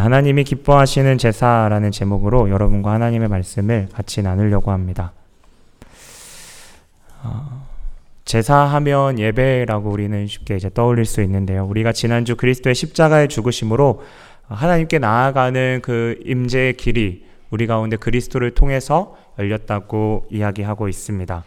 하나님이 기뻐하시는 제사라는 제목으로 여러분과 하나님의 말씀을 같이 나누려고 합니다. 어, 제사하면 예배라고 우리는 쉽게 이제 떠올릴 수 있는데요. 우리가 지난주 그리스도의 십자가의 죽으심으로 하나님께 나아가는 그 임재의 길이 우리 가운데 그리스도를 통해서 열렸다고 이야기하고 있습니다.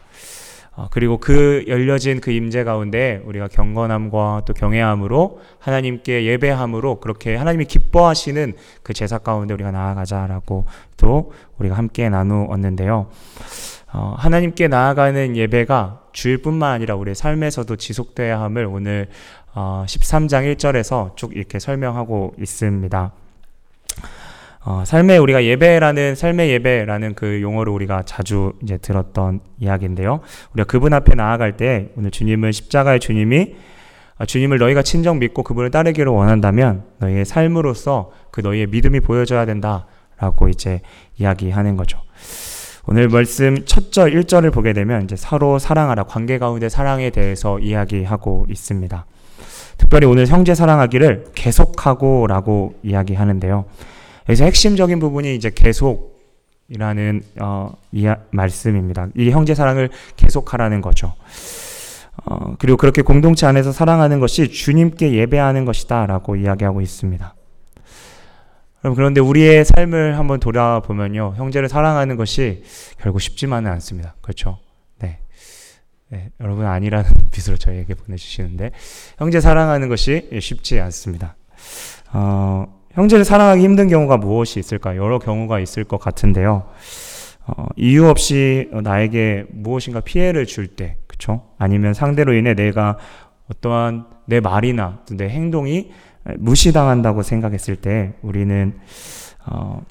어, 그리고 그 열려진 그 임재 가운데 우리가 경건함과 또 경외함으로 하나님께 예배함으로 그렇게 하나님이 기뻐하시는 그 제사 가운데 우리가 나아가자라고 또 우리가 함께 나누었는데요. 어, 하나님께 나아가는 예배가 주일뿐만 아니라 우리의 삶에서도 지속돼야 함을 오늘 어, 13장 1절에서 쭉 이렇게 설명하고 있습니다. 어, 삶의 우리가 예배라는 삶의 예배라는 그 용어를 우리가 자주 이제 들었던 이야기인데요. 우리가 그분 앞에 나아갈 때 오늘 주님은 십자가의 주님이 어, 주님을 너희가 친정 믿고 그분을 따르기를 원한다면 너희의 삶으로서 그 너희의 믿음이 보여져야 된다라고 이제 이야기하는 거죠. 오늘 말씀 첫절 1절을 보게 되면 이제 서로 사랑하라 관계 가운데 사랑에 대해서 이야기하고 있습니다. 특별히 오늘 형제 사랑하기를 계속하고라고 이야기하는데요. 여기서 핵심적인 부분이 이제 계속이라는 어, 이 말씀입니다. 이 형제 사랑을 계속하라는 거죠. 어, 그리고 그렇게 공동체 안에서 사랑하는 것이 주님께 예배하는 것이다라고 이야기하고 있습니다. 그런데 우리의 삶을 한번 돌아보면요, 형제를 사랑하는 것이 결국 쉽지만은 않습니다. 그렇죠? 네. 네, 여러분 아니라는 빛으로 저희에게 보내주시는데 형제 사랑하는 것이 쉽지 않습니다. 어, 형제를 사랑하기 힘든 경우가 무엇이 있을까? 여러 경우가 있을 것 같은데요. 어, 이유 없이 나에게 무엇인가 피해를 줄 때, 그쵸? 아니면 상대로 인해 내가 어떠한 내 말이나 내 행동이 무시당한다고 생각했을 때 우리는 어,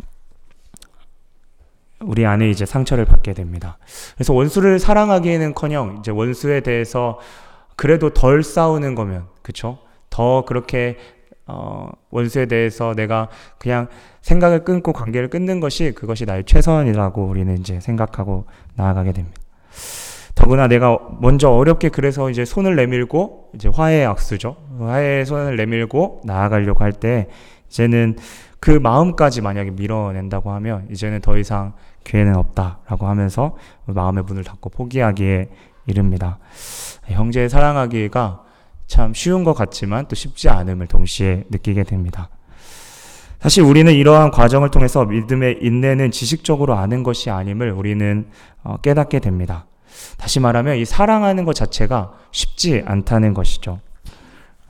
우리 안에 이제 상처를 받게 됩니다. 그래서 원수를 사랑하기에는커녕 이제 원수에 대해서 그래도 덜 싸우는 거면 그쵸? 더 그렇게 어, 원수에 대해서 내가 그냥 생각을 끊고 관계를 끊는 것이 그것이 나의 최선이라고 우리는 이제 생각하고 나아가게 됩니다. 더구나 내가 먼저 어렵게 그래서 이제 손을 내밀고 이제 화해의 악수죠. 화해의 손을 내밀고 나아가려고 할 때 이제는 그 마음까지 만약에 밀어낸다고 하면 이제는 더 이상 기회는 없다라고 하면서 마음의 문을 닫고 포기하기에 이릅니다. 형제의 사랑하기가 참 쉬운 것 같지만 또 쉽지 않음을 동시에 느끼게 됩니다. 사실 우리는 이러한 과정을 통해서 믿음의 인내는 지식적으로 아는 것이 아님을 우리는 어, 깨닫게 됩니다. 다시 말하면 이 사랑하는 것 자체가 쉽지 않다는 것이죠.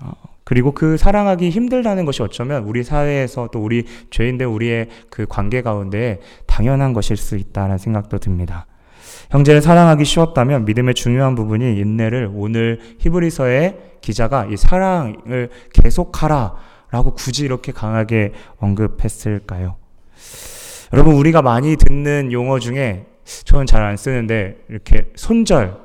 어, 그리고 그 사랑하기 힘들다는 것이 어쩌면 우리 사회에서 또 우리 죄인들 우리의 그 관계 가운데 당연한 것일 수 있다는 생각도 듭니다. 형제를 사랑하기 쉬웠다면 믿음의 중요한 부분이 인내를 오늘 히브리서의 기자가 이 사랑을 계속하라 라고 굳이 이렇게 강하게 언급했을까요? 여러분, 우리가 많이 듣는 용어 중에 저는 잘 안 쓰는데 이렇게 손절,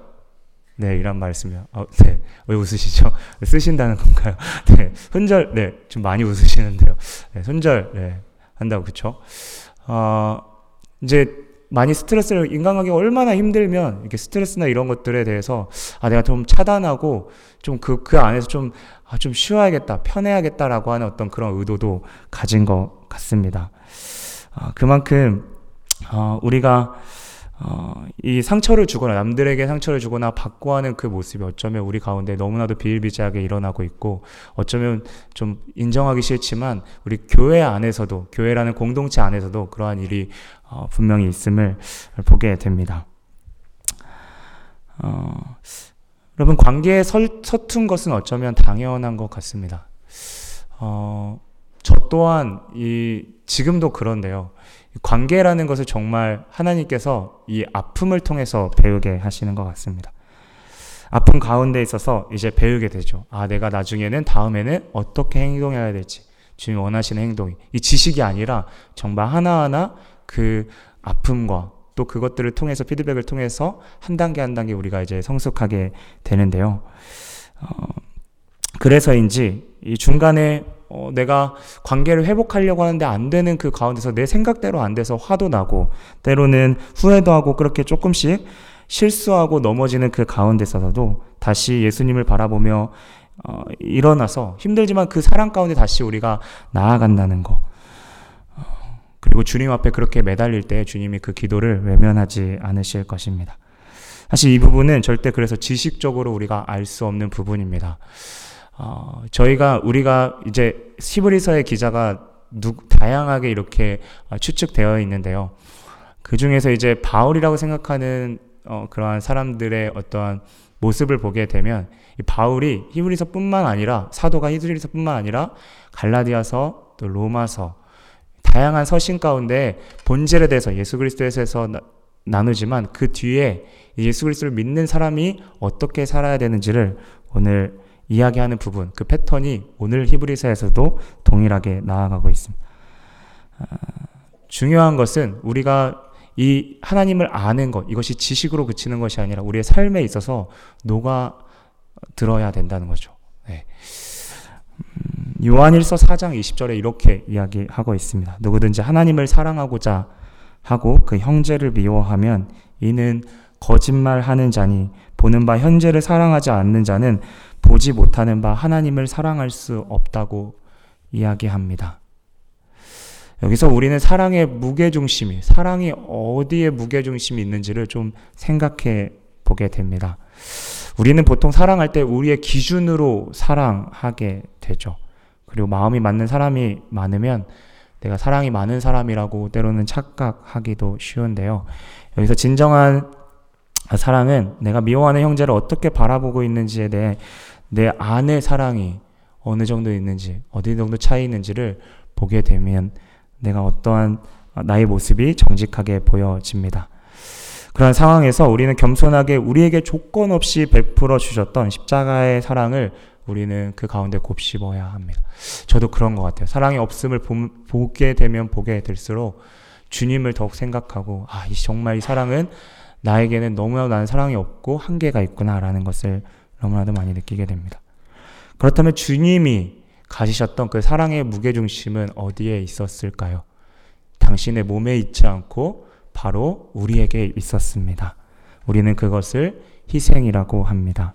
네, 이란 말 쓰면, 어, 네, 왜 웃으시죠? 쓰신다는 건가요? 네, 손절, 네, 좀 많이 웃으시는데요. 네, 손절, 네, 한다고, 그쵸? 어, 이제 많이 스트레스를 인간관계가 얼마나 힘들면 이렇게 스트레스나 이런 것들에 대해서 아 내가 좀 차단하고 좀 그그 그 안에서 좀좀 아, 좀 쉬어야겠다 편해야겠다라고 하는 어떤 그런 의도도 가진 것 같습니다. 아, 그만큼 어, 우리가 어, 이 상처를 주거나 남들에게 상처를 주거나 받고 하는 그 모습이 어쩌면 우리 가운데 너무나도 비일비재하게 일어나고 있고 어쩌면 좀 인정하기 싫지만 우리 교회 안에서도 교회라는 공동체 안에서도 그러한 일이 어, 분명히 있음을 보게 됩니다. 어, 여러분 관계에 설, 서툰 것은 어쩌면 당연한 것 같습니다. 어, 저 또한 이 지금도 그런데요. 관계라는 것을 정말 하나님께서 이 아픔을 통해서 배우게 하시는 것 같습니다. 아픔 가운데 있어서 이제 배우게 되죠. 아, 내가 나중에는 다음에는 어떻게 행동해야 될지. 주님 원하시는 행동이. 이 지식이 아니라 정말 하나하나 그 아픔과 또 그것들을 통해서 피드백을 통해서 한 단계 한 단계 우리가 이제 성숙하게 되는데요. 어, 그래서인지 이 중간에 어, 내가 관계를 회복하려고 하는데 안 되는 그 가운데서 내 생각대로 안 돼서 화도 나고 때로는 후회도 하고 그렇게 조금씩 실수하고 넘어지는 그 가운데서도 다시 예수님을 바라보며 어, 일어나서 힘들지만 그 사랑 가운데 다시 우리가 나아간다는 거. 그리고 주님 앞에 그렇게 매달릴 때 주님이 그 기도를 외면하지 않으실 것입니다. 사실 이 부분은 절대 그래서 지식적으로 우리가 알 수 없는 부분입니다. 어, 저희가 우리가 이제 시브리서의 기자가 누, 다양하게 이렇게 어, 추측되어 있는데요. 그 중에서 이제 바울이라고 생각하는 어, 그러한 사람들의 어떠한 모습을 보게 되면 이 바울이 히브리서뿐만 아니라 사도가 히브리서뿐만 아니라 갈라디아서 또 로마서 다양한 서신 가운데 본질에 대해서 예수 그리스도에서 나 누지만 그 뒤에 예수 그리스도를 믿는 사람이 어떻게 살아야 되는지를 오늘 이야기하는 부분, 그 패턴이 오늘 히브리서에서도 동일하게 나아가고 있습니다. 아, 중요한 것은 우리가 이 하나님을 아는 것, 이것이 지식으로 그치는 것이 아니라 우리의 삶에 있어서 녹아 들어야 된다는 거죠. 네. 음, 요한일서 4장 20절에 이렇게 이야기하고 있습니다. 누구든지 하나님을 사랑하고자 하고 그 형제를 미워하면 이는 거짓말하는 자니 보는 바 현재를 사랑하지 않는 자는 보지 못하는 바 하나님을 사랑할 수 없다고 이야기합니다. 여기서 우리는 사랑의 무게중심이, 사랑이 어디에 무게중심이 있는지를 좀 생각해 보게 됩니다. 우리는 보통 사랑할 때 우리의 기준으로 사랑하게 되죠. 그리고 마음이 맞는 사람이 많으면 내가 사랑이 많은 사람이라고 때로는 착각하기도 쉬운데요. 여기서 진정한 사랑은 내가 미워하는 형제를 어떻게 바라보고 있는지에 대해 내 안의 사랑이 어느 정도 있는지, 어디 정도 차이 있는지를 보게 되면 내가 어떠한 나의 모습이 정직하게 보여집니다. 그런 상황에서 우리는 겸손하게 우리에게 조건 없이 베풀어 주셨던 십자가의 사랑을 우리는 그 가운데 곱씹어야 합니다. 저도 그런 것 같아요. 사랑이 없음을 보, 게 되면 보게 될수록 주님을 더욱 생각하고, 아, 정말 이 사랑은 나에게는 너무나도 나는 사랑이 없고 한계가 있구나라는 것을 너무나도 많이 느끼게 됩니다. 그렇다면 주님이 가지셨던 그 사랑의 무게중심은 어디에 있었을까요? 당신의 몸에 있지 않고 바로 우리에게 있었습니다. 우리는 그것을 희생이라고 합니다.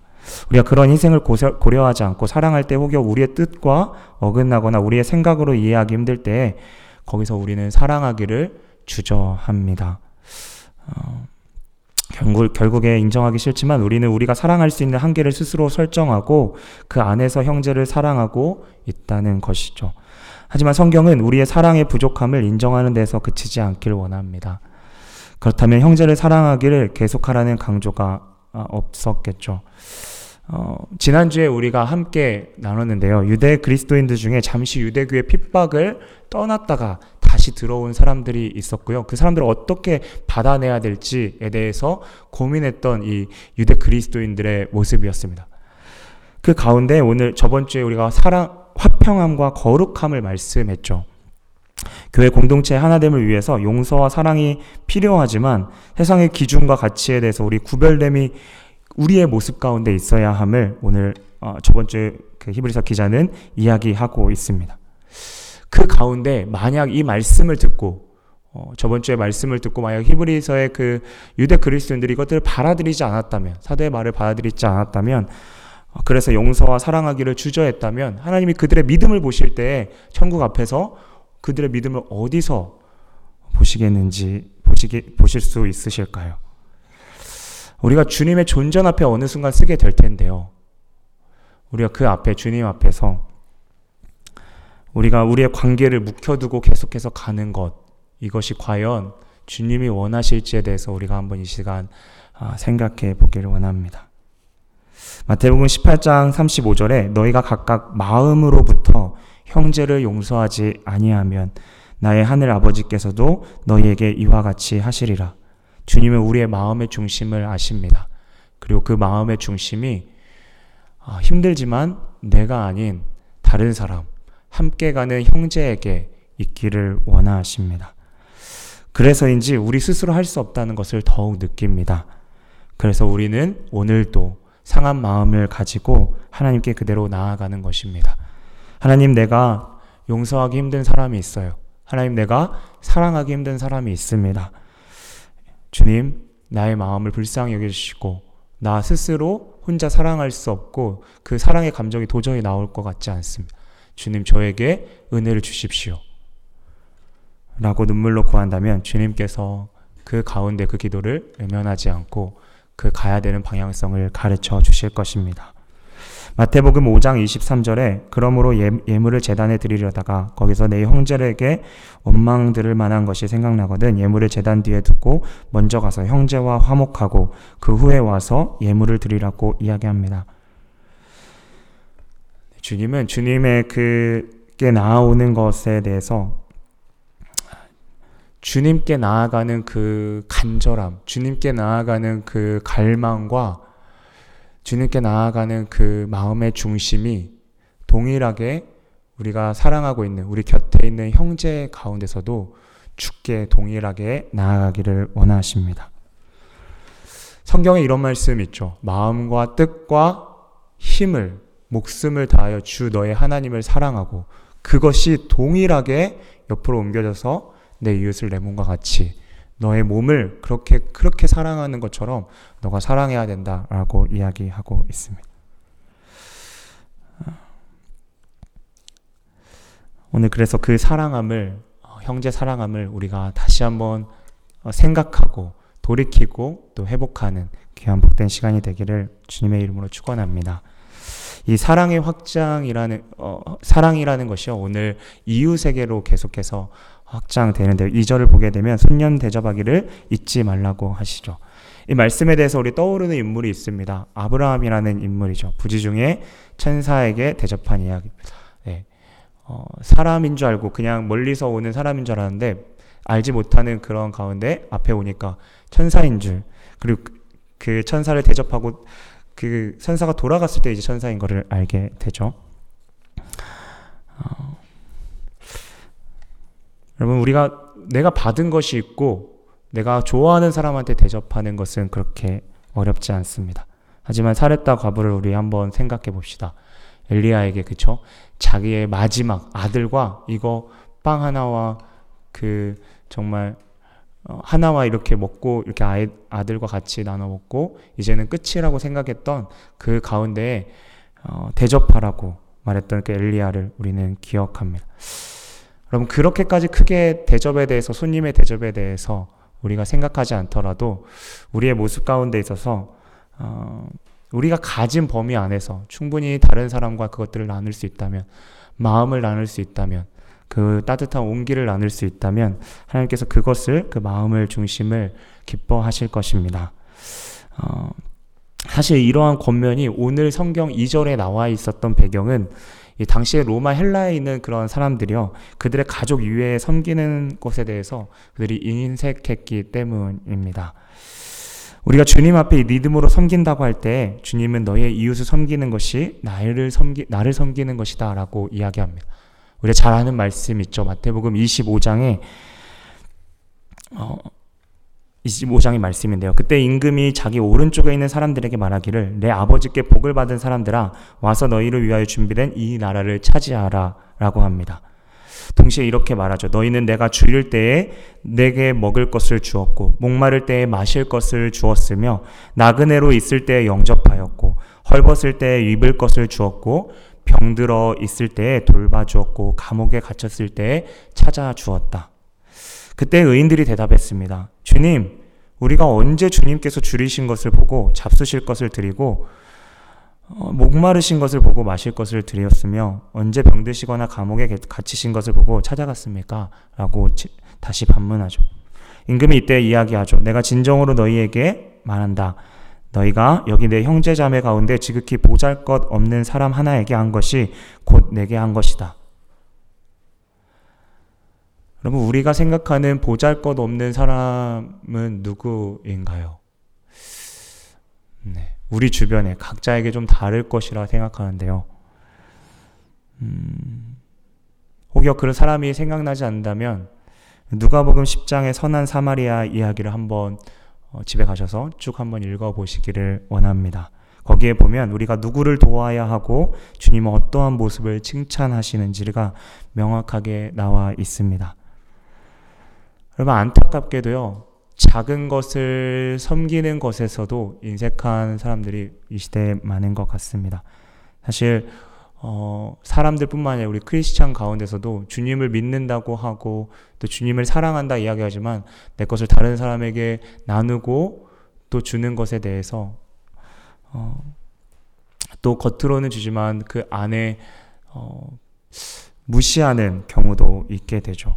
우리가 그런 희생을 고려하지 않고 사랑할 때 혹여 우리의 뜻과 어긋나거나 우리의 생각으로 이해하기 힘들 때 거기서 우리는 사랑하기를 주저합니다. 어, 결국, 결국에 인정하기 싫지만 우리는 우리가 사랑할 수 있는 한계를 스스로 설정하고 그 안에서 형제를 사랑하고 있다는 것이죠. 하지만 성경은 우리의 사랑의 부족함을 인정하는 데서 그치지 않길 원합니다. 그렇다면 형제를 사랑하기를 계속하라는 강조가 아, 없었겠죠. 어, 지난주에 우리가 함께 나눴는데요. 유대 그리스도인들 중에 잠시 유대교의 핍박을 떠났다가 다시 들어온 사람들이 있었고요. 그 사람들을 어떻게 받아내야 될지에 대해서 고민했던 이 유대 그리스도인들의 모습이었습니다. 그 가운데 오늘 저번 주에 우리가 사랑, 화평함과 거룩함을 말씀했죠. 교회 공동체 하나됨을 위해서 용서와 사랑이 필요하지만 세상의 기준과 가치에 대해서 우리 구별됨이 우리의 모습 가운데 있어야 함을 오늘 어, 저번 주에 그 히브리서 기자는 이야기하고 있습니다. 그 가운데 만약 이 말씀을 듣고 어, 저번 주에 말씀을 듣고 만약 히브리서의 그 유대 그리스도인들이 이것들을 받아들이지 않았다면 사도의 말을 받아들이지 않았다면 어, 그래서 용서와 사랑하기를 주저했다면 하나님이 그들의 믿음을 보실 때 천국 앞에서 그들의 믿음을 어디서 보시겠는지 보시기 보실 수 있으실까요? 우리가 주님의 존전 앞에 어느 순간 쓰게 될 텐데요. 우리가 그 앞에 주님 앞에서 우리가 우리의 관계를 묵혀두고 계속해서 가는 것 이것이 과연 주님이 원하실지에 대해서 우리가 한번 이 시간 아, 생각해 보기를 원합니다. 마태복음 18장 35절에 너희가 각각 마음으로부터 형제를 용서하지 아니하면 나의 하늘 아버지께서도 너희에게 이와 같이 하시리라. 주님은 우리의 마음의 중심을 아십니다. 그리고 그 마음의 중심이 아, 힘들지만 내가 아닌 다른 사람, 함께 가는 형제에게 있기를 원하십니다. 그래서인지 우리 스스로 할 수 없다는 것을 더욱 느낍니다. 그래서 우리는 오늘도 상한 마음을 가지고 하나님께 그대로 나아가는 것입니다. 하나님 내가 용서하기 힘든 사람이 있어요. 하나님 내가 사랑하기 힘든 사람이 있습니다. 주님, 나의 마음을 불쌍히 여겨주시고, 나 스스로 혼자 사랑할 수 없고, 그 사랑의 감정이 도저히 나올 것 같지 않습니다. 주님, 저에게 은혜를 주십시오. 라고 눈물로 구한다면 주님께서 그 가운데 그 기도를 외면하지 않고 그 가야 되는 방향성을 가르쳐 주실 것입니다. 마태복음 5장 23절에 그러므로 예, 예물을 재단에 드리려다가 거기서 내 형제에게 원망 들을 만한 것이 생각나거든 예물을 재단 뒤에 두고 먼저 가서 형제와 화목하고 그 후에 와서 예물을 드리라고 이야기합니다. 주님은 주님의 그게 나아오는 것에 대해서 주님께 나아가는 그 간절함, 주님께 나아가는 그 갈망과 주님께 나아가는 그 마음의 중심이 동일하게 우리가 사랑하고 있는 우리 곁에 있는 형제 가운데서도 죽게 동일하게 나아가기를 원하십니다. 성경에 이런 말씀 있죠. 마음과 뜻과 힘을 목숨을 다하여 주 너의 하나님을 사랑하고 그것이 동일하게 옆으로 옮겨져서 내 이웃을 내 몸과 같이 너의 몸을 그렇게 그렇게 사랑하는 것처럼 너가 사랑해야 된다라고 이야기하고 있습니다. 오늘 그래서 그 사랑함을 어, 형제 사랑함을 우리가 다시 한번 어, 생각하고 돌이키고 또 회복하는 귀한 복된 시간이 되기를 주님의 이름으로 축원합니다. 이 사랑의 확장이라는 어, 사랑이라는 것이요 오늘 이웃에게로 계속해서 확장되는데 2절을 보게 되면 손년 대접하기를 잊지 말라고 하시죠. 이 말씀에 대해서 우리 떠오르는 인물이 있습니다. 아브라함이라는 인물이죠. 부지 중에 천사에게 대접한 이야기입니다. 네. 어, 사람인 줄 알고 그냥 멀리서 오는 사람인 줄 알았는데 알지 못하는 그런 가운데 앞에 오니까 천사인 줄 그리고 그, 그 천사를 대접하고 그 천사가 돌아갔을 때 이제 천사인 것을 알게 되죠. 어, 여러분 우리가 내가 받은 것이 있고 내가 좋아하는 사람한테 대접하는 것은 그렇게 어렵지 않습니다. 하지만 사렙다 과부를 우리 한번 생각해 봅시다. 엘리야에게 그쵸? 자기의 마지막 아들과 이거 빵 하나와 그 정말 어, 하나와 이렇게 먹고 이렇게 아이, 아들과 같이 나눠 먹고 이제는 끝이라고 생각했던 그 가운데에 어, 대접하라고 말했던 그 엘리야를 우리는 기억합니다. 여러분 그렇게까지 크게 대접에 대해서 손님의 대접에 대해서 우리가 생각하지 않더라도 우리의 모습 가운데 있어서 어, 우리가 가진 범위 안에서 충분히 다른 사람과 그것들을 나눌 수 있다면 마음을 나눌 수 있다면 그 따뜻한 온기를 나눌 수 있다면 하나님께서 그것을 그 마음을 중심을 기뻐하실 것입니다. 어, 사실 이러한 권면이 오늘 성경 2절에 나와 있었던 배경은 이 당시에 로마 헬라에 있는 그런 사람들이요. 그들의 가족 이외에 섬기는 것에 대해서 그들이 인색했기 때문입니다. 우리가 주님 앞에 믿음으로 섬긴다고 할 때 주님은 너의 이웃을 섬기는 것이 나를 섬기 나를 섬기는 것이다라고 이야기합니다. 우리가 잘 아는 말씀 있죠. 마태복음 25장에 어 25장의 말씀인데요. 그때 임금이 자기 오른쪽에 있는 사람들에게 말하기를 내 아버지께 복을 받은 사람들아 와서 너희를 위하여 준비된 이 나라를 차지하라 라고 합니다. 동시에 이렇게 말하죠. 너희는 내가 줄일 때에 내게 먹을 것을 주었고 목마를 때에 마실 것을 주었으며 나그네로 있을 때에 영접하였고 헐벗을 때에 입을 것을 주었고 병들어 있을 때에 돌봐주었고 감옥에 갇혔을 때에 찾아주었다. 그때 의인들이 대답했습니다. 주님, 우리가 언제 주님께서 줄이신 것을 보고 잡수실 것을 드리고 어, 목마르신 것을 보고 마실 것을 드렸으며 언제 병드시거나 감옥에 갇히신 것을 보고 찾아갔습니까? 라고 지, 다시 반문하죠. 임금이 이때 이야기하죠. 내가 진정으로 너희에게 말한다. 너희가 여기 내 형제 자매 가운데 지극히 보잘 것 없는 사람 하나에게 한 것이 곧 내게 한 것이다. 여러분, 우리가 생각하는 보잘 것 없는 사람은 누구인가요? 네. 우리 주변에 각자에게 좀 다를 것이라 생각하는데요. 음, 혹여 그런 사람이 생각나지 않는다면 누가복음 10장의 선한 사마리아 이야기를 한번 어, 집에 가셔서 쭉 한번 읽어 보시기를 원합니다. 거기에 보면 우리가 누구를 도와야 하고 주님은 어떠한 모습을 칭찬하시는지가 명확하게 나와 있습니다. 여러분 안타깝게도요. 작은 것을 섬기는 것에서도 인색한 사람들이 이 시대에 많은 것 같습니다. 사실 어, 사람들뿐만 아니라 우리 크리스찬 가운데서도 주님을 믿는다고 하고 또 주님을 사랑한다 이야기하지만 내 것을 다른 사람에게 나누고 또 주는 것에 대해서 어, 또 겉으로는 주지만 그 안에 어, 무시하는 경우도 있게 되죠.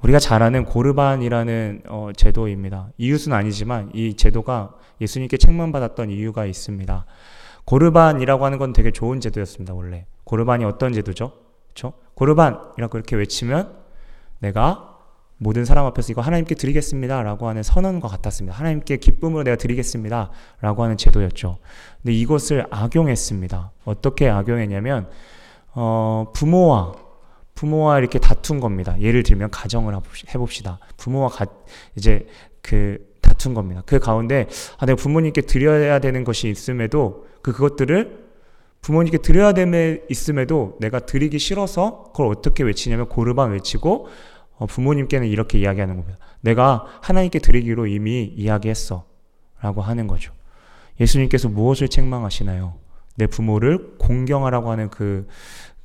우리가 잘 아는 고르반이라는 어, 제도입니다. 이웃은 아니지만 이 제도가 예수님께 책망받았던 이유가 있습니다. 고르반이라고 하는 건 되게 좋은 제도였습니다, 원래. 고르반이 어떤 제도죠? 그렇죠? 고르반이라고 이렇게 외치면 내가 모든 사람 앞에서 이거 하나님께 드리겠습니다. 라고 하는 선언과 같았습니다. 하나님께 기쁨으로 내가 드리겠습니다. 라고 하는 제도였죠. 근데 이것을 악용했습니다. 어떻게 악용했냐면, 어, 부모와, 부모와 이렇게 다툰 겁니다. 예를 들면 가정을 해봅시다. 부모와 가, 이제 그 다툰 겁니다. 그 가운데, 아, 내가 부모님께 드려야 되는 것이 있음에도 그, 그것들을 부모님께 드려야 됨에 있음에도 내가 드리기 싫어서 그걸 어떻게 외치냐면 고르반 외치고 어, 부모님께는 이렇게 이야기하는 겁니다. 내가 하나님께 드리기로 이미 이야기했어. 라고 하는 거죠. 예수님께서 무엇을 책망하시나요? 내 부모를 공경하라고 하는 그,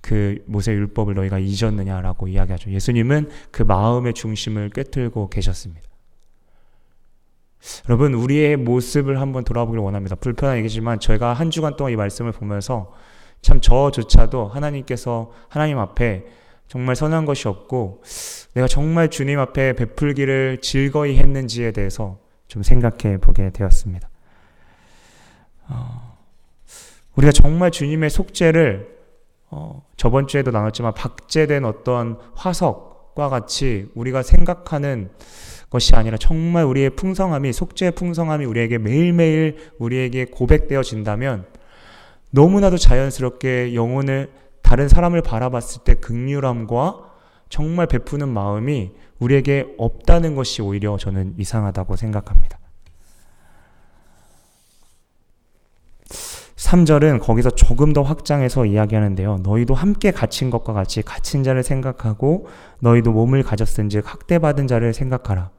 그 모세 율법을 너희가 잊었느냐라고 이야기하죠. 예수님은 그 마음의 중심을 꿰뚫고 계셨습니다. 여러분, 우리의 모습을 한번 돌아보기를 원합니다. 불편한 얘기지만 저희가 한 주간 동안 이 말씀을 보면서 참 저조차도 하나님께서 하나님 앞에 정말 선한 것이 없고 내가 정말 주님 앞에 베풀기를 즐거이 했는지에 대해서 좀 생각해 보게 되었습니다. 어, 우리가 정말 주님의 속죄를 어, 저번 주에도 나눴지만 박제된 어떤 화석과 같이 우리가 생각하는 것이 아니라 정말 우리의 풍성함이 속죄의 풍성함이 우리에게 매일매일 우리에게 고백되어진다면 너무나도 자연스럽게 영혼을 다른 사람을 바라봤을 때 극률함과 정말 베푸는 마음이 우리에게 없다는 것이 오히려 저는 이상하다고 생각합니다. 3절은 거기서 조금 더 확장해서 이야기하는데요. 너희도 함께 갇힌 것과 같이 갇힌 자를 생각하고 너희도 몸을 가졌은즉 학대받은 자를 생각하라.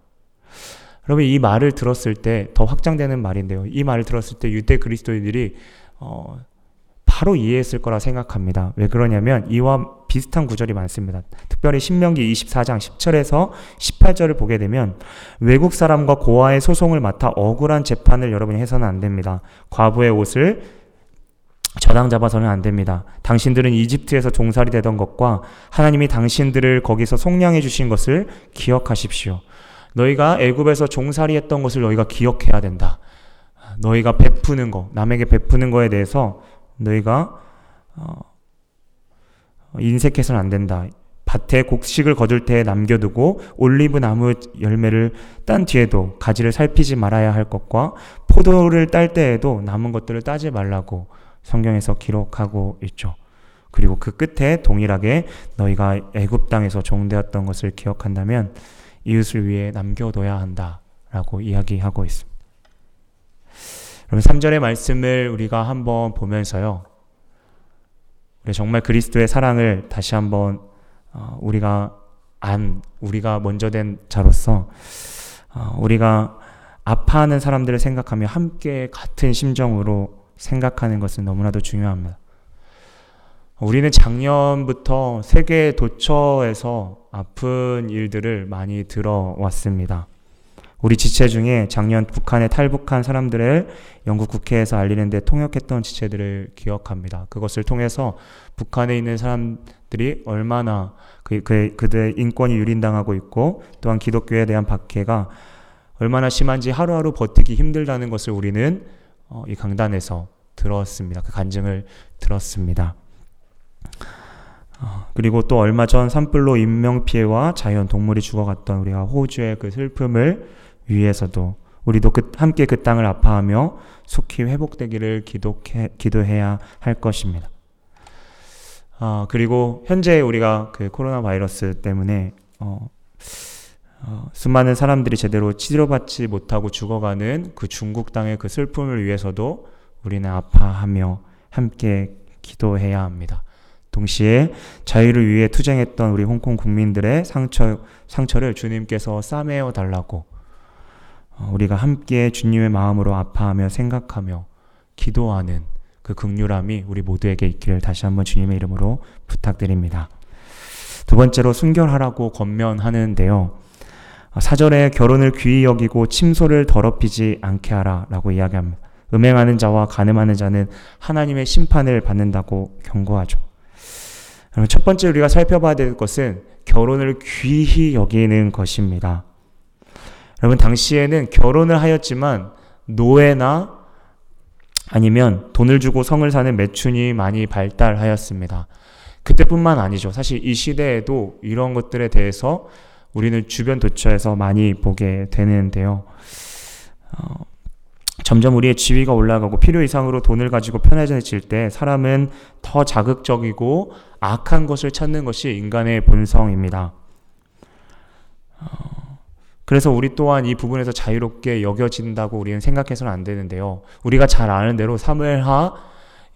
여러분 이 말을 들었을 때 더 확장되는 말인데요. 이 말을 들었을 때 유대 그리스도인들이 어, 바로 이해했을 거라 생각합니다. 왜 그러냐면 이와 비슷한 구절이 많습니다. 특별히 신명기 24장 10절에서 18절을 보게 되면 외국 사람과 고아의 소송을 맡아 억울한 재판을 여러분이 해서는 안 됩니다. 과부의 옷을 저당 잡아서는 안 됩니다. 당신들은 이집트에서 종살이 되던 것과 하나님이 당신들을 거기서 속량해 주신 것을 기억하십시오. 너희가 애굽에서 종살이 했던 것을 너희가 기억해야 된다. 너희가 베푸는 거, 남에게 베푸는 거에 대해서 너희가 어, 인색해서는 안 된다. 밭에 곡식을 거둘 때 남겨두고 올리브 나무 열매를 딴 뒤에도 가지를 살피지 말아야 할 것과 포도를 딸 때에도 남은 것들을 따지 말라고 성경에서 기록하고 있죠. 그리고 그 끝에 동일하게 너희가 애굽 땅에서 종되었던 것을 기억한다면 이웃을 위해 남겨둬야 한다라고 이야기하고 있습니다. 그럼 3절의 말씀을 우리가 한번 보면서요. 우리 정말 그리스도의 사랑을 다시 한번 어, 우리가 안 우리가 먼저 된 자로서 어, 우리가 아파하는 사람들을 생각하며 함께 같은 심정으로 생각하는 것은 너무나도 중요합니다. 우리는 작년부터 세계 도처에서 아픈 일들을 많이 들어왔습니다. 우리 지체 중에 작년 북한에 탈북한 사람들을 영국 국회에서 알리는데 통역했던 지체들을 기억합니다. 그것을 통해서 북한에 있는 사람들이 얼마나 그, 그, 그들의 인권이 유린당하고 있고 또한 기독교에 대한 박해가 얼마나 심한지 하루하루 버티기 힘들다는 것을 우리는 어, 이 강단에서 들었습니다. 그 간증을 들었습니다. 어, 그리고 또 얼마 전 산불로 인명피해와 자연 동물이 죽어갔던 우리가 호주의 그 슬픔을 위해서도 우리도 그, 함께 그 땅을 아파하며 속히 회복되기를 기도해, 기도해야 할 것입니다. 어, 그리고 현재 우리가 그 코로나 바이러스 때문에 어, 어, 수많은 사람들이 제대로 치료받지 못하고 죽어가는 그 중국 땅의 그 슬픔을 위해서도 우리는 아파하며 함께 기도해야 합니다. 동시에 자유를 위해 투쟁했던 우리 홍콩 국민들의 상처, 상처를 주님께서 싸매어 달라고 어, 우리가 함께 주님의 마음으로 아파하며 생각하며 기도하는 그 극률함이 우리 모두에게 있기를 다시 한번 주님의 이름으로 부탁드립니다. 두 번째로 순결하라고 건면하는데요. 사절에 결혼을 귀히 여기고 침소를 더럽히지 않게 하라라고 이야기합니다. 음행하는 자와 가늠하는 자는 하나님의 심판을 받는다고 경고하죠. 첫 번째 우리가 살펴봐야 될 것은 결혼을 귀히 여기는 것입니다. 여러분 당시에는 결혼을 하였지만 노예나 아니면 돈을 주고 성을 사는 매춘이 많이 발달하였습니다. 그때뿐만 아니죠. 사실 이 시대에도 이런 것들에 대해서 우리는 주변 도처에서 많이 보게 되는데요. 어, 점점 우리의 지위가 올라가고 필요 이상으로 돈을 가지고 편해질 때 사람은 더 자극적이고 악한 것을 찾는 것이 인간의 본성입니다. 어, 그래서 우리 또한 이 부분에서 자유롭게 여겨진다고 우리는 생각해서는 안 되는데요. 우리가 잘 아는 대로 사무엘하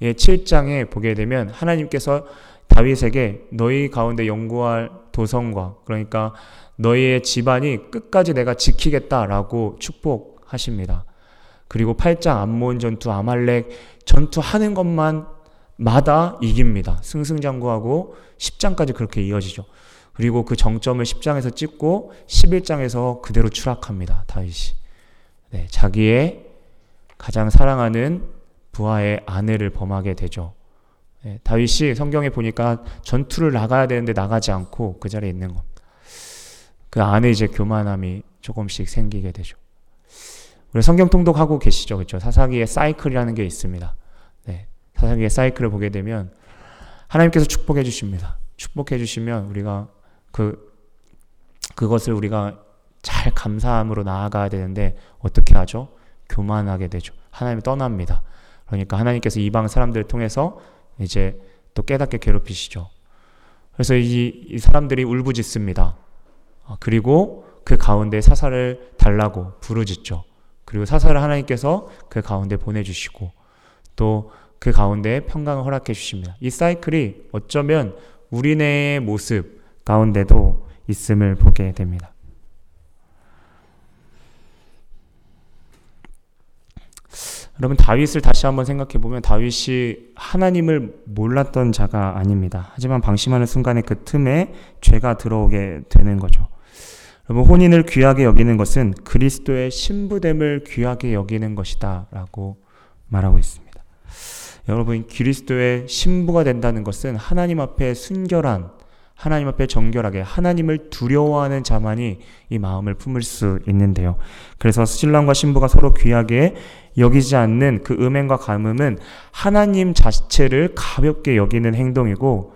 7장에 보게 되면 하나님께서 다윗에게 너희 가운데 연구할 도성과 그러니까 너희의 집안이 끝까지 내가 지키겠다라고 축복하십니다. 그리고 8장 암몬 전투, 아말렉 전투하는 것만 마다 이깁니다. 승승장구하고 10장까지 그렇게 이어지죠. 그리고 그 정점을 10장에서 찍고 11장에서 그대로 추락합니다. 다윗이. 네, 자기의 가장 사랑하는 부하의 아내를 범하게 되죠. 네, 다윗이 성경에 보니까 전투를 나가야 되는데 나가지 않고 그 자리에 있는 겁니다. 그 안에 이제 교만함이 조금씩 생기게 되죠. 우리 성경 통독하고 계시죠, 그렇죠? 사사기의 사이클이라는 게 있습니다. 네, 사사기의 사이클을 보게 되면 하나님께서 축복해 주십니다. 축복해 주시면 우리가 그 그것을 우리가 잘 감사함으로 나아가야 되는데 어떻게 하죠? 교만하게 되죠. 하나님이 떠납니다. 그러니까 하나님께서 이방 사람들을 통해서 이제 또 깨닫게 괴롭히시죠. 그래서 이, 이 사람들이 울부짖습니다. 아, 그리고 그 가운데 사사를 달라고 부르짖죠. 그리고 사사를 하나님께서 그 가운데 보내주시고 또 그 가운데 평강을 허락해 주십니다. 이 사이클이 어쩌면 우리네의 모습 가운데도 있음을 보게 됩니다. 여러분 다윗을 다시 한번 생각해 보면 다윗이 하나님을 몰랐던 자가 아닙니다. 하지만 방심하는 순간에 그 틈에 죄가 들어오게 되는 거죠. 여러분 혼인을 귀하게 여기는 것은 그리스도의 신부됨을 귀하게 여기는 것이다라고 말하고 있습니다. 여러분 그리스도의 신부가 된다는 것은 하나님 앞에 순결한 하나님 앞에 정결하게 하나님을 두려워하는 자만이 이 마음을 품을 수 있는데요. 그래서 신랑과 신부가 서로 귀하게 여기지 않는 그 음행과 감음은 하나님 자체를 가볍게 여기는 행동이고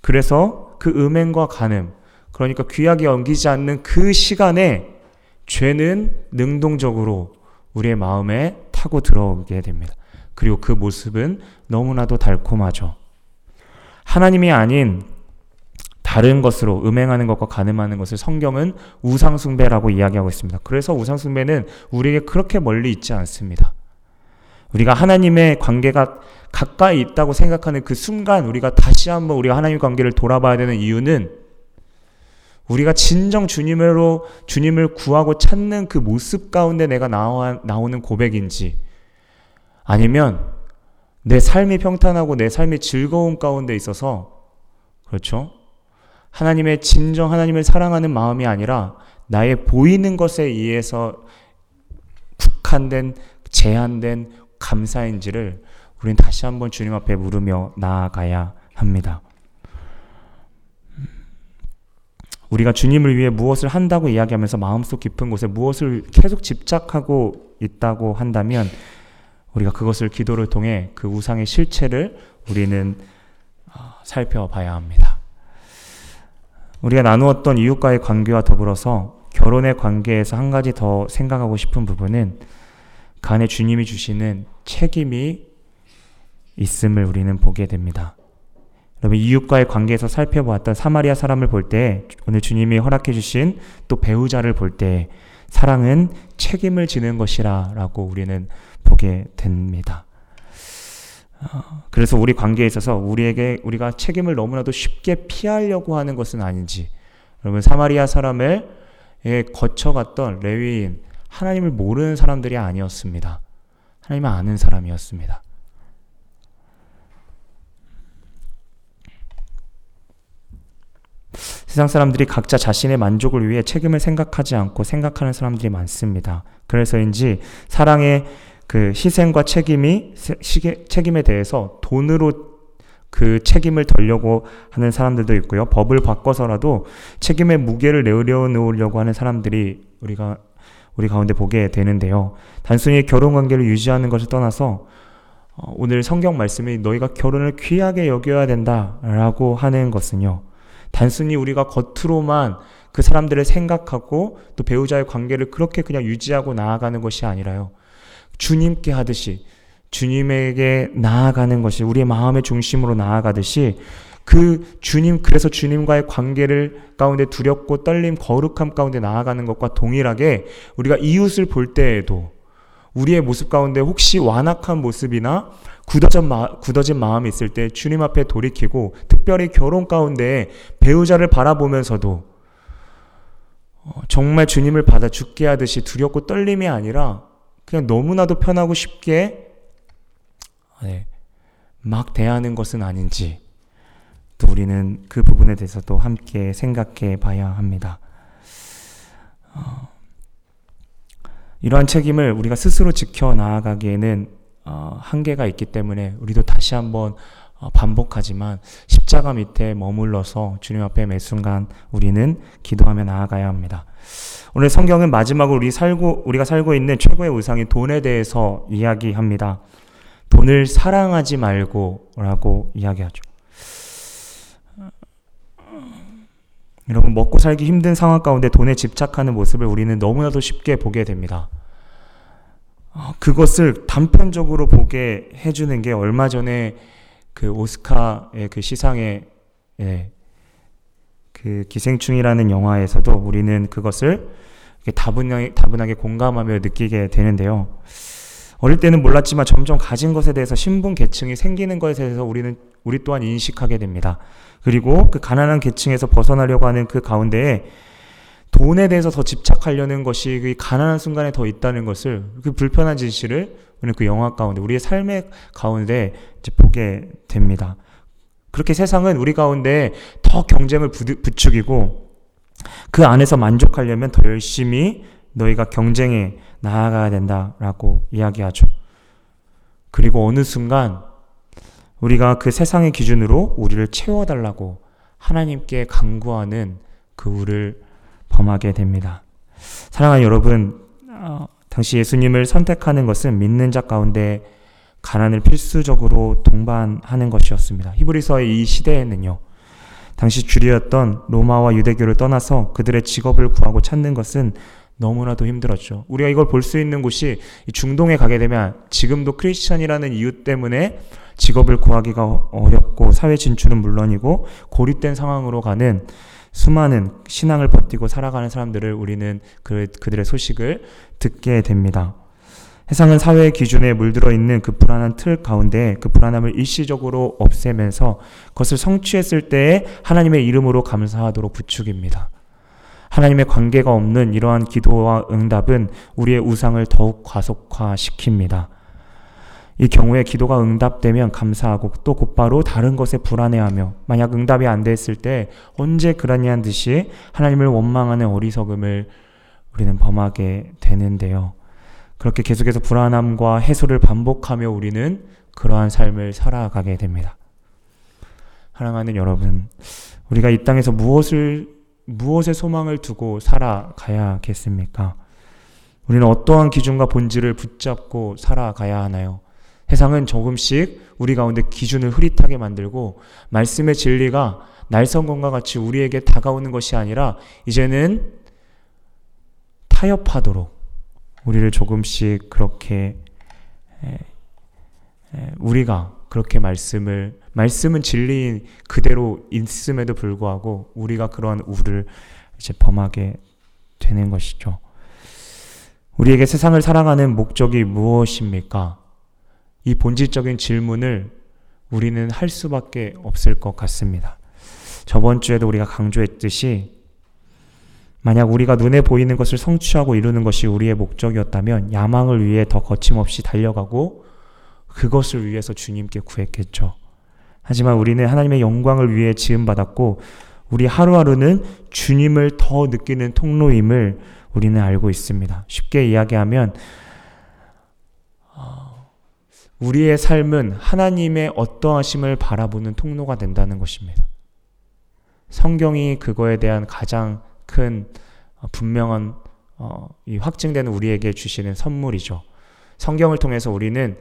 그래서 그 음행과 간음 그러니까 귀하게 엉기지 않는 그 시간에 죄는 능동적으로 우리의 마음에 타고 들어오게 됩니다. 그리고 그 모습은 너무나도 달콤하죠. 하나님이 아닌 다른 것으로 음행하는 것과 가늠하는 것을 성경은 우상숭배라고 이야기하고 있습니다. 그래서 우상숭배는 우리에게 그렇게 멀리 있지 않습니다. 우리가 하나님의 관계가 가까이 있다고 생각하는 그 순간 우리가 다시 한번 우리가 하나님 관계를 돌아봐야 되는 이유는 우리가 진정 주님으로 주님을 구하고 찾는 그 모습 가운데 내가 나와, 나오는 고백인지 아니면 내 삶이 평탄하고 내 삶이 즐거운 가운데 있어서 그렇죠? 하나님의 진정 하나님을 사랑하는 마음이 아니라 나의 보이는 것에 의해서 국한된 제한된 감사인지를 우리는 다시 한번 주님 앞에 물으며 나아가야 합니다. 우리가 주님을 위해 무엇을 한다고 이야기하면서 마음속 깊은 곳에 무엇을 계속 집착하고 있다고 한다면 우리가 그것을 기도를 통해 그 우상의 실체를 우리는 어, 살펴봐야 합니다. 우리가 나누었던 이웃과의 관계와 더불어서 결혼의 관계에서 한 가지 더 생각하고 싶은 부분은 그 안에 주님이 주시는 책임이 있음을 우리는 보게 됩니다. 여러분 이웃과의 관계에서 살펴보았던 사마리아 사람을 볼 때 오늘 주님이 허락해 주신 또 배우자를 볼 때 사랑은 책임을 지는 것이라라고 우리는 보게 됩니다. 어, 그래서 우리 관계에 있어서 우리에게 우리가 책임을 너무나도 쉽게 피하려고 하는 것은 아닌지 여러분 사마리아 사람을 예, 거쳐갔던 레위인 하나님을 모르는 사람들이 아니었습니다. 하나님을 아는 사람이었습니다. 세상 사람들이 각자 자신의 만족을 위해 책임을 생각하지 않고 생각하는 사람들이 많습니다. 그래서인지 사랑의 그 희생과 책임이 시계, 책임에 대해서 돈으로 그 책임을 덜려고 하는 사람들도 있고요. 법을 바꿔서라도 책임의 무게를 내려놓으려고 하는 사람들이 우리가 우리 가운데 보게 되는데요. 단순히 결혼 관계를 유지하는 것을 떠나서 어, 오늘 성경 말씀이 너희가 결혼을 귀하게 여겨야 된다라고 하는 것은요. 단순히 우리가 겉으로만 그 사람들을 생각하고 또 배우자의 관계를 그렇게 그냥 유지하고 나아가는 것이 아니라요. 주님께 하듯이 주님에게 나아가는 것이 우리의 마음의 중심으로 나아가듯이 그 주님 그래서 주님과의 관계를 가운데 두렵고 떨림 거룩함 가운데 나아가는 것과 동일하게 우리가 이웃을 볼 때에도 우리의 모습 가운데 혹시 완악한 모습이나 굳어진, 마, 굳어진 마음이 있을 때 주님 앞에 돌이키고 특별히 결혼 가운데 배우자를 바라보면서도 어, 정말 주님을 받아 죽게 하듯이 두렵고 떨림이 아니라 그냥 너무나도 편하고 쉽게 네, 막 대하는 것은 아닌지 또 우리는 그 부분에 대해서도 함께 생각해 봐야 합니다. 어, 이러한 책임을 우리가 스스로 지켜 나아가기에는 어, 한계가 있기 때문에 우리도 다시 한번 어, 반복하지만 십자가 밑에 머물러서 주님 앞에 매 순간 우리는 기도하며 나아가야 합니다. 오늘 성경은 마지막으로 우리 살고 우리가 살고 있는 최고의 우상인 돈에 대해서 이야기합니다. 돈을 사랑하지 말고라고 이야기하죠. 여러분 먹고 살기 힘든 상황 가운데 돈에 집착하는 모습을 우리는 너무나도 쉽게 보게 됩니다. 어, 그것을 단편적으로 보게 해주는 게 얼마 전에 그 오스카의 그 시상에 예, 그 기생충이라는 영화에서도 우리는 그것을 다분하게, 다분하게 공감하며 느끼게 되는데요. 어릴 때는 몰랐지만 점점 가진 것에 대해서 신분 계층이 생기는 것에 대해서 우리는 우리 또한 인식하게 됩니다. 그리고 그 가난한 계층에서 벗어나려고 하는 그 가운데에 돈에 대해서 더 집착하려는 것이 그 가난한 순간에 더 있다는 것을 그 불편한 진실을 우리는 그 영화 가운데 우리의 삶의 가운데 이제 보게 됩니다. 그렇게 세상은 우리 가운데 더 경쟁을 부추기고 그 안에서 만족하려면 더 열심히 너희가 경쟁에 나아가야 된다라고 이야기하죠. 그리고 어느 순간 우리가 그 세상의 기준으로 우리를 채워달라고 하나님께 강구하는 그 우를 범하게 됩니다. 사랑하는 여러분, 어, 당시 예수님을 선택하는 것은 믿는 자 가운데 가난을 필수적으로 동반하는 것이었습니다. 히브리서의 이 시대에는요, 당시 주류였던 로마와 유대교를 떠나서 그들의 직업을 구하고 찾는 것은 너무나도 힘들었죠. 우리가 이걸 볼 수 있는 곳이 중동에 가게 되면 지금도 크리스천이라는 이유 때문에 직업을 구하기가 어렵고 사회 진출은 물론이고 고립된 상황으로 가는 수많은 신앙을 버티고 살아가는 사람들을 우리는 그, 그들의 소식을 듣게 됩니다. 세상은 사회의 기준에 물들어 있는 그 불안한 틀 가운데 그 불안함을 일시적으로 없애면서 그것을 성취했을 때에 하나님의 이름으로 감사하도록 부축입니다. 하나님의 관계가 없는 이러한 기도와 응답은 우리의 우상을 더욱 과속화시킵니다. 이 경우에 기도가 응답되면 감사하고 또 곧바로 다른 것에 불안해하며 만약 응답이 안 됐을 때 언제 그러냐는 듯이 하나님을 원망하는 어리석음을 우리는 범하게 되는데요. 그렇게 계속해서 불안함과 해소를 반복하며 우리는 그러한 삶을 살아가게 됩니다. 사랑하는 여러분, 우리가 이 땅에서 무엇을 무엇에 소망을 두고 살아가야겠습니까? 우리는 어떠한 기준과 본질을 붙잡고 살아가야 하나요? 세상은 조금씩 우리 가운데 기준을 흐릿하게 만들고 말씀의 진리가 날성건과 같이 우리에게 다가오는 것이 아니라 이제는 타협하도록 우리를 조금씩 그렇게 우리가 그렇게 말씀을 말씀은 진리인 그대로 있음에도 불구하고 우리가 그러한 우를 이제 범하게 되는 것이죠. 우리에게 세상을 살아가는 목적이 무엇입니까? 이 본질적인 질문을 우리는 할 수밖에 없을 것 같습니다. 저번 주에도 우리가 강조했듯이 만약 우리가 눈에 보이는 것을 성취하고 이루는 것이 우리의 목적이었다면 야망을 위해 더 거침없이 달려가고 그것을 위해서 주님께 구했겠죠. 하지만 우리는 하나님의 영광을 위해 지음받았고 우리 하루하루는 주님을 더 느끼는 통로임을 우리는 알고 있습니다. 쉽게 이야기하면 어, 우리의 삶은 하나님의 어떠하심을 바라보는 통로가 된다는 것입니다. 성경이 그거에 대한 가장 큰 어, 분명한 어, 이 확증되는 우리에게 주시는 선물이죠. 성경을 통해서 우리는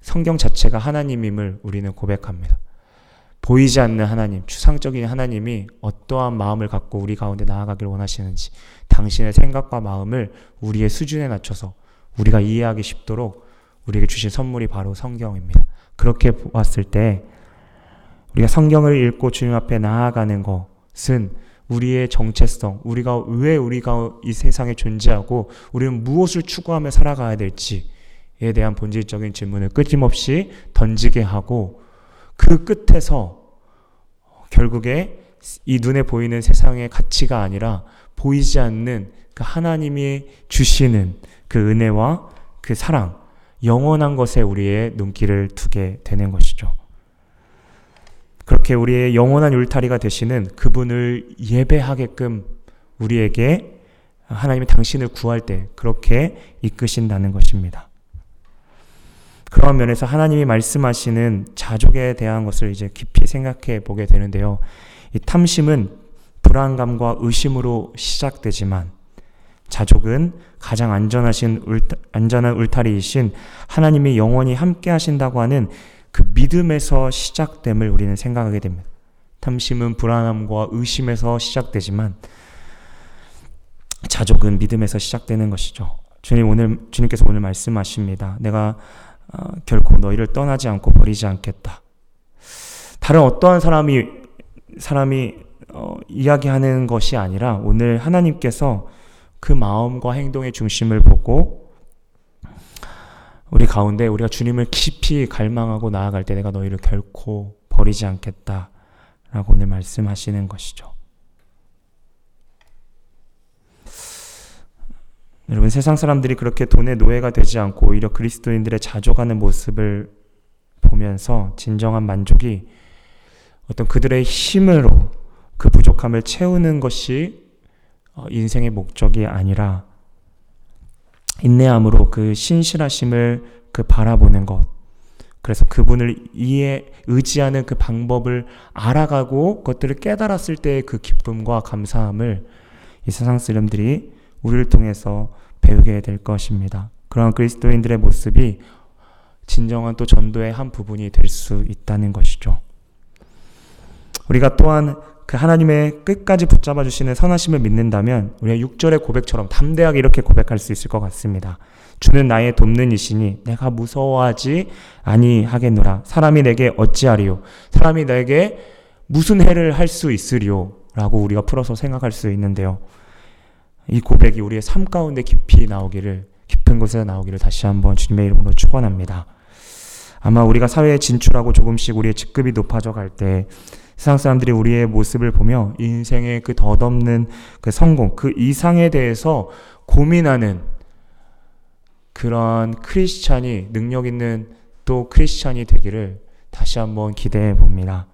성경 자체가 하나님임을 우리는 고백합니다. 보이지 않는 하나님, 추상적인 하나님이 어떠한 마음을 갖고 우리 가운데 나아가길 원하시는지 당신의 생각과 마음을 우리의 수준에 낮춰서 우리가 이해하기 쉽도록 우리에게 주신 선물이 바로 성경입니다. 그렇게 보았을 때 우리가 성경을 읽고 주님 앞에 나아가는 것은 우리의 정체성, 우리가 왜 우리가 이 세상에 존재하고 우리는 무엇을 추구하며 살아가야 될지에 대한 본질적인 질문을 끊임없이 던지게 하고 그 끝에서 결국에 이 눈에 보이는 세상의 가치가 아니라 보이지 않는 그 하나님이 주시는 그 은혜와 그 사랑, 영원한 것에 우리의 눈길을 두게 되는 것이죠. 그렇게 우리의 영원한 울타리가 되시는 그분을 예배하게끔 우리에게 하나님이 당신을 구할 때 그렇게 이끄신다는 것입니다. 그런 면에서 하나님이 말씀하시는 자족에 대한 것을 이제 깊이 생각해 보게 되는데요. 이 탐심은 불안감과 의심으로 시작되지만 자족은 가장 안전하신 울타, 안전한 울타리이신 하나님이 영원히 함께 하신다고 하는 그 믿음에서 시작됨을 우리는 생각하게 됩니다. 탐심은 불안함과 의심에서 시작되지만 자족은 믿음에서 시작되는 것이죠. 주님 오늘 주님께서 오늘 말씀하십니다. 내가 어, 결코 너희를 떠나지 않고 버리지 않겠다. 다른 어떠한 사람이 사람이 어, 이야기하는 것이 아니라 오늘 하나님께서 그 마음과 행동의 중심을 보고 우리 가운데 우리가 주님을 깊이 갈망하고 나아갈 때 내가 너희를 결코 버리지 않겠다. 라고 오늘 말씀하시는 것이죠. 여러분 세상 사람들이 그렇게 돈의 노예가 되지 않고 오히려 그리스도인들의 자족하는 모습을 보면서 진정한 만족이 어떤 그들의 힘으로 그 부족함을 채우는 것이 어, 인생의 목적이 아니라 인내함으로 그 신실하심을 그 바라보는 것. 그래서 그분을 이해, 의지하는 그 방법을 알아가고 그것들을 깨달았을 때의 그 기쁨과 감사함을 이 세상 사람들이 우리를 통해서 배우게 될 것입니다. 그런 그리스도인들의 모습이 진정한 또 전도의 한 부분이 될 수 있다는 것이죠. 우리가 또한 그 하나님의 끝까지 붙잡아 주시는 선하심을 믿는다면 우리가 6절의 고백처럼 담대하게 이렇게 고백할 수 있을 것 같습니다. 주는 나의 돕는 이시니 내가 무서워하지 아니하겠노라. 사람이 내게 어찌하리요? 사람이 내게 무슨 해를 할 수 있으리요? 라고 우리가 풀어서 생각할 수 있는데요. 이 고백이 우리의 삶 가운데 깊이 나오기를 깊은 곳에서 나오기를 다시 한번 주님의 이름으로 축원합니다. 아마 우리가 사회에 진출하고 조금씩 우리의 직급이 높아져 갈 때 세상 사람들이 우리의 모습을 보며 인생의 그 덧없는 그 성공, 그 이상에 대해서 고민하는 그런 크리스찬이 능력 있는 또 크리스찬이 되기를 다시 한번 기대해 봅니다.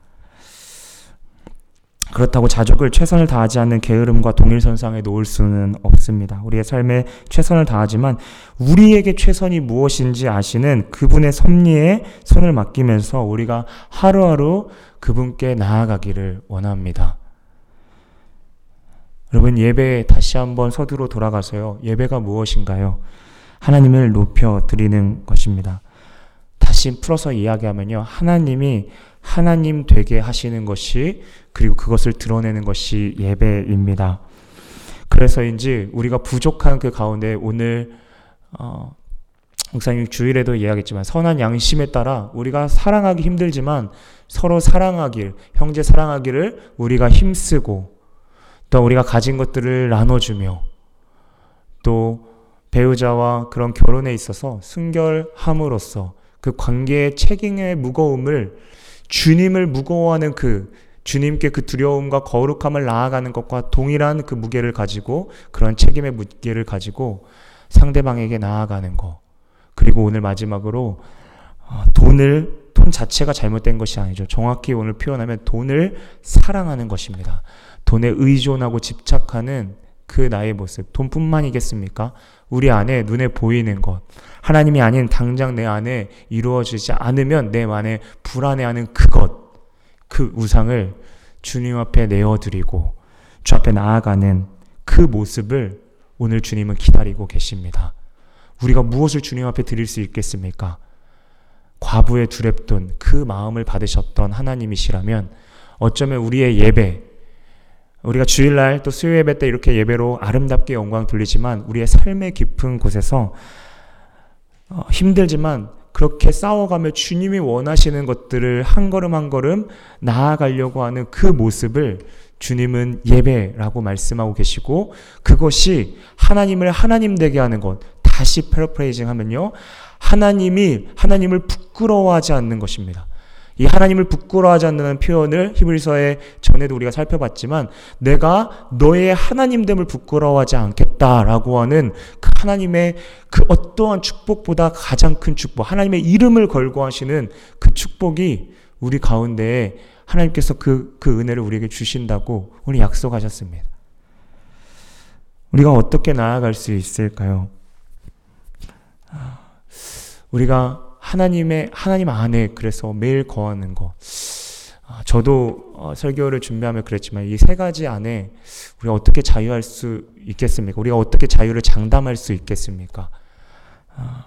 그렇다고 자족을 최선을 다하지 않는 게으름과 동일선상에 놓을 수는 없습니다. 우리의 삶에 최선을 다하지만 우리에게 최선이 무엇인지 아시는 그분의 섭리에 손을 맡기면서 우리가 하루하루 그분께 나아가기를 원합니다. 여러분 예배에 다시 한번 서두로 돌아가서요. 예배가 무엇인가요? 하나님을 높여 드리는 것입니다. 다시 풀어서 이야기하면요. 하나님이 하나님 되게 하시는 것이 그리고 그것을 드러내는 것이 예배입니다. 그래서인지 우리가 부족한 그 가운데 오늘 어, 목사님 주일에도 이야기했지만 선한 양심에 따라 우리가 사랑하기 힘들지만 서로 사랑하길 형제 사랑하기를 우리가 힘쓰고 또 우리가 가진 것들을 나눠주며 또 배우자와 그런 결혼에 있어서 순결함으로써 그 관계의 책임의 무거움을 주님을 무거워하는 그 주님께 그 두려움과 거룩함을 나아가는 것과 동일한 그 무게를 가지고 그런 책임의 무게를 가지고 상대방에게 나아가는 것. 그리고 오늘 마지막으로 어, 돈을 돈 자체가 잘못된 것이 아니죠. 정확히 오늘 표현하면 돈을 사랑하는 것입니다. 돈에 의존하고 집착하는 그 나의 모습. 돈뿐만이겠습니까? 우리 안에 눈에 보이는 것. 하나님이 아닌 당장 내 안에 이루어지지 않으면 내 안에 불안해하는 그것. 그 우상을 주님 앞에 내어드리고 주 앞에 나아가는 그 모습을 오늘 주님은 기다리고 계십니다. 우리가 무엇을 주님 앞에 드릴 수 있겠습니까? 과부의 두렵돈 그 마음을 받으셨던 하나님이시라면 어쩌면 우리의 예배 우리가 주일날 또 수요 예배 때 이렇게 예배로 아름답게 영광 돌리지만 우리의 삶의 깊은 곳에서 어, 힘들지만 그렇게 싸워가며 주님이 원하시는 것들을 한 걸음 한 걸음 나아가려고 하는 그 모습을 주님은 예배라고 말씀하고 계시고 그것이 하나님을 하나님 되게 하는 것 다시 패러프레이징 하면요 하나님이 하나님을 부끄러워하지 않는 것입니다. 이 하나님을 부끄러워하지 않는 표현을 히브리서에 전에도 우리가 살펴봤지만 내가 너의 하나님됨을 부끄러워하지 않겠다라고 하는 그 하나님의 그 어떠한 축복보다 가장 큰 축복, 하나님의 이름을 걸고 하시는 그 축복이 우리 가운데에 하나님께서 그, 그 은혜를 우리에게 주신다고 오늘 약속하셨습니다. 우리가 어떻게 나아갈 수 있을까요? 우리가 하나님의 하나님 안에 그래서 매일 거하는 거. 아, 저도 어, 설교를 준비하며 그랬지만 이 세 가지 안에 우리가 어떻게 자유할 수 있겠습니까? 우리가 어떻게 자유를 장담할 수 있겠습니까? 아,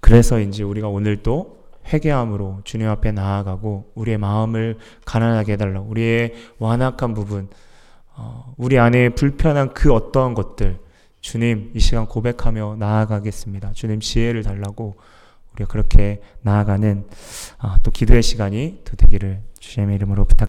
그래서 이제 우리가 오늘 또 회개함으로 주님 앞에 나아가고 우리의 마음을 가난하게 해달라. 우리의 완악한 부분, 어, 우리 안에 불편한 그 어떠한 것들, 주님 이 시간 고백하며 나아가겠습니다. 주님 지혜를 달라고 우리가 그렇게 나아가는 아, 또 기도의 시간이 또 되기를 주님의 이름으로 부탁.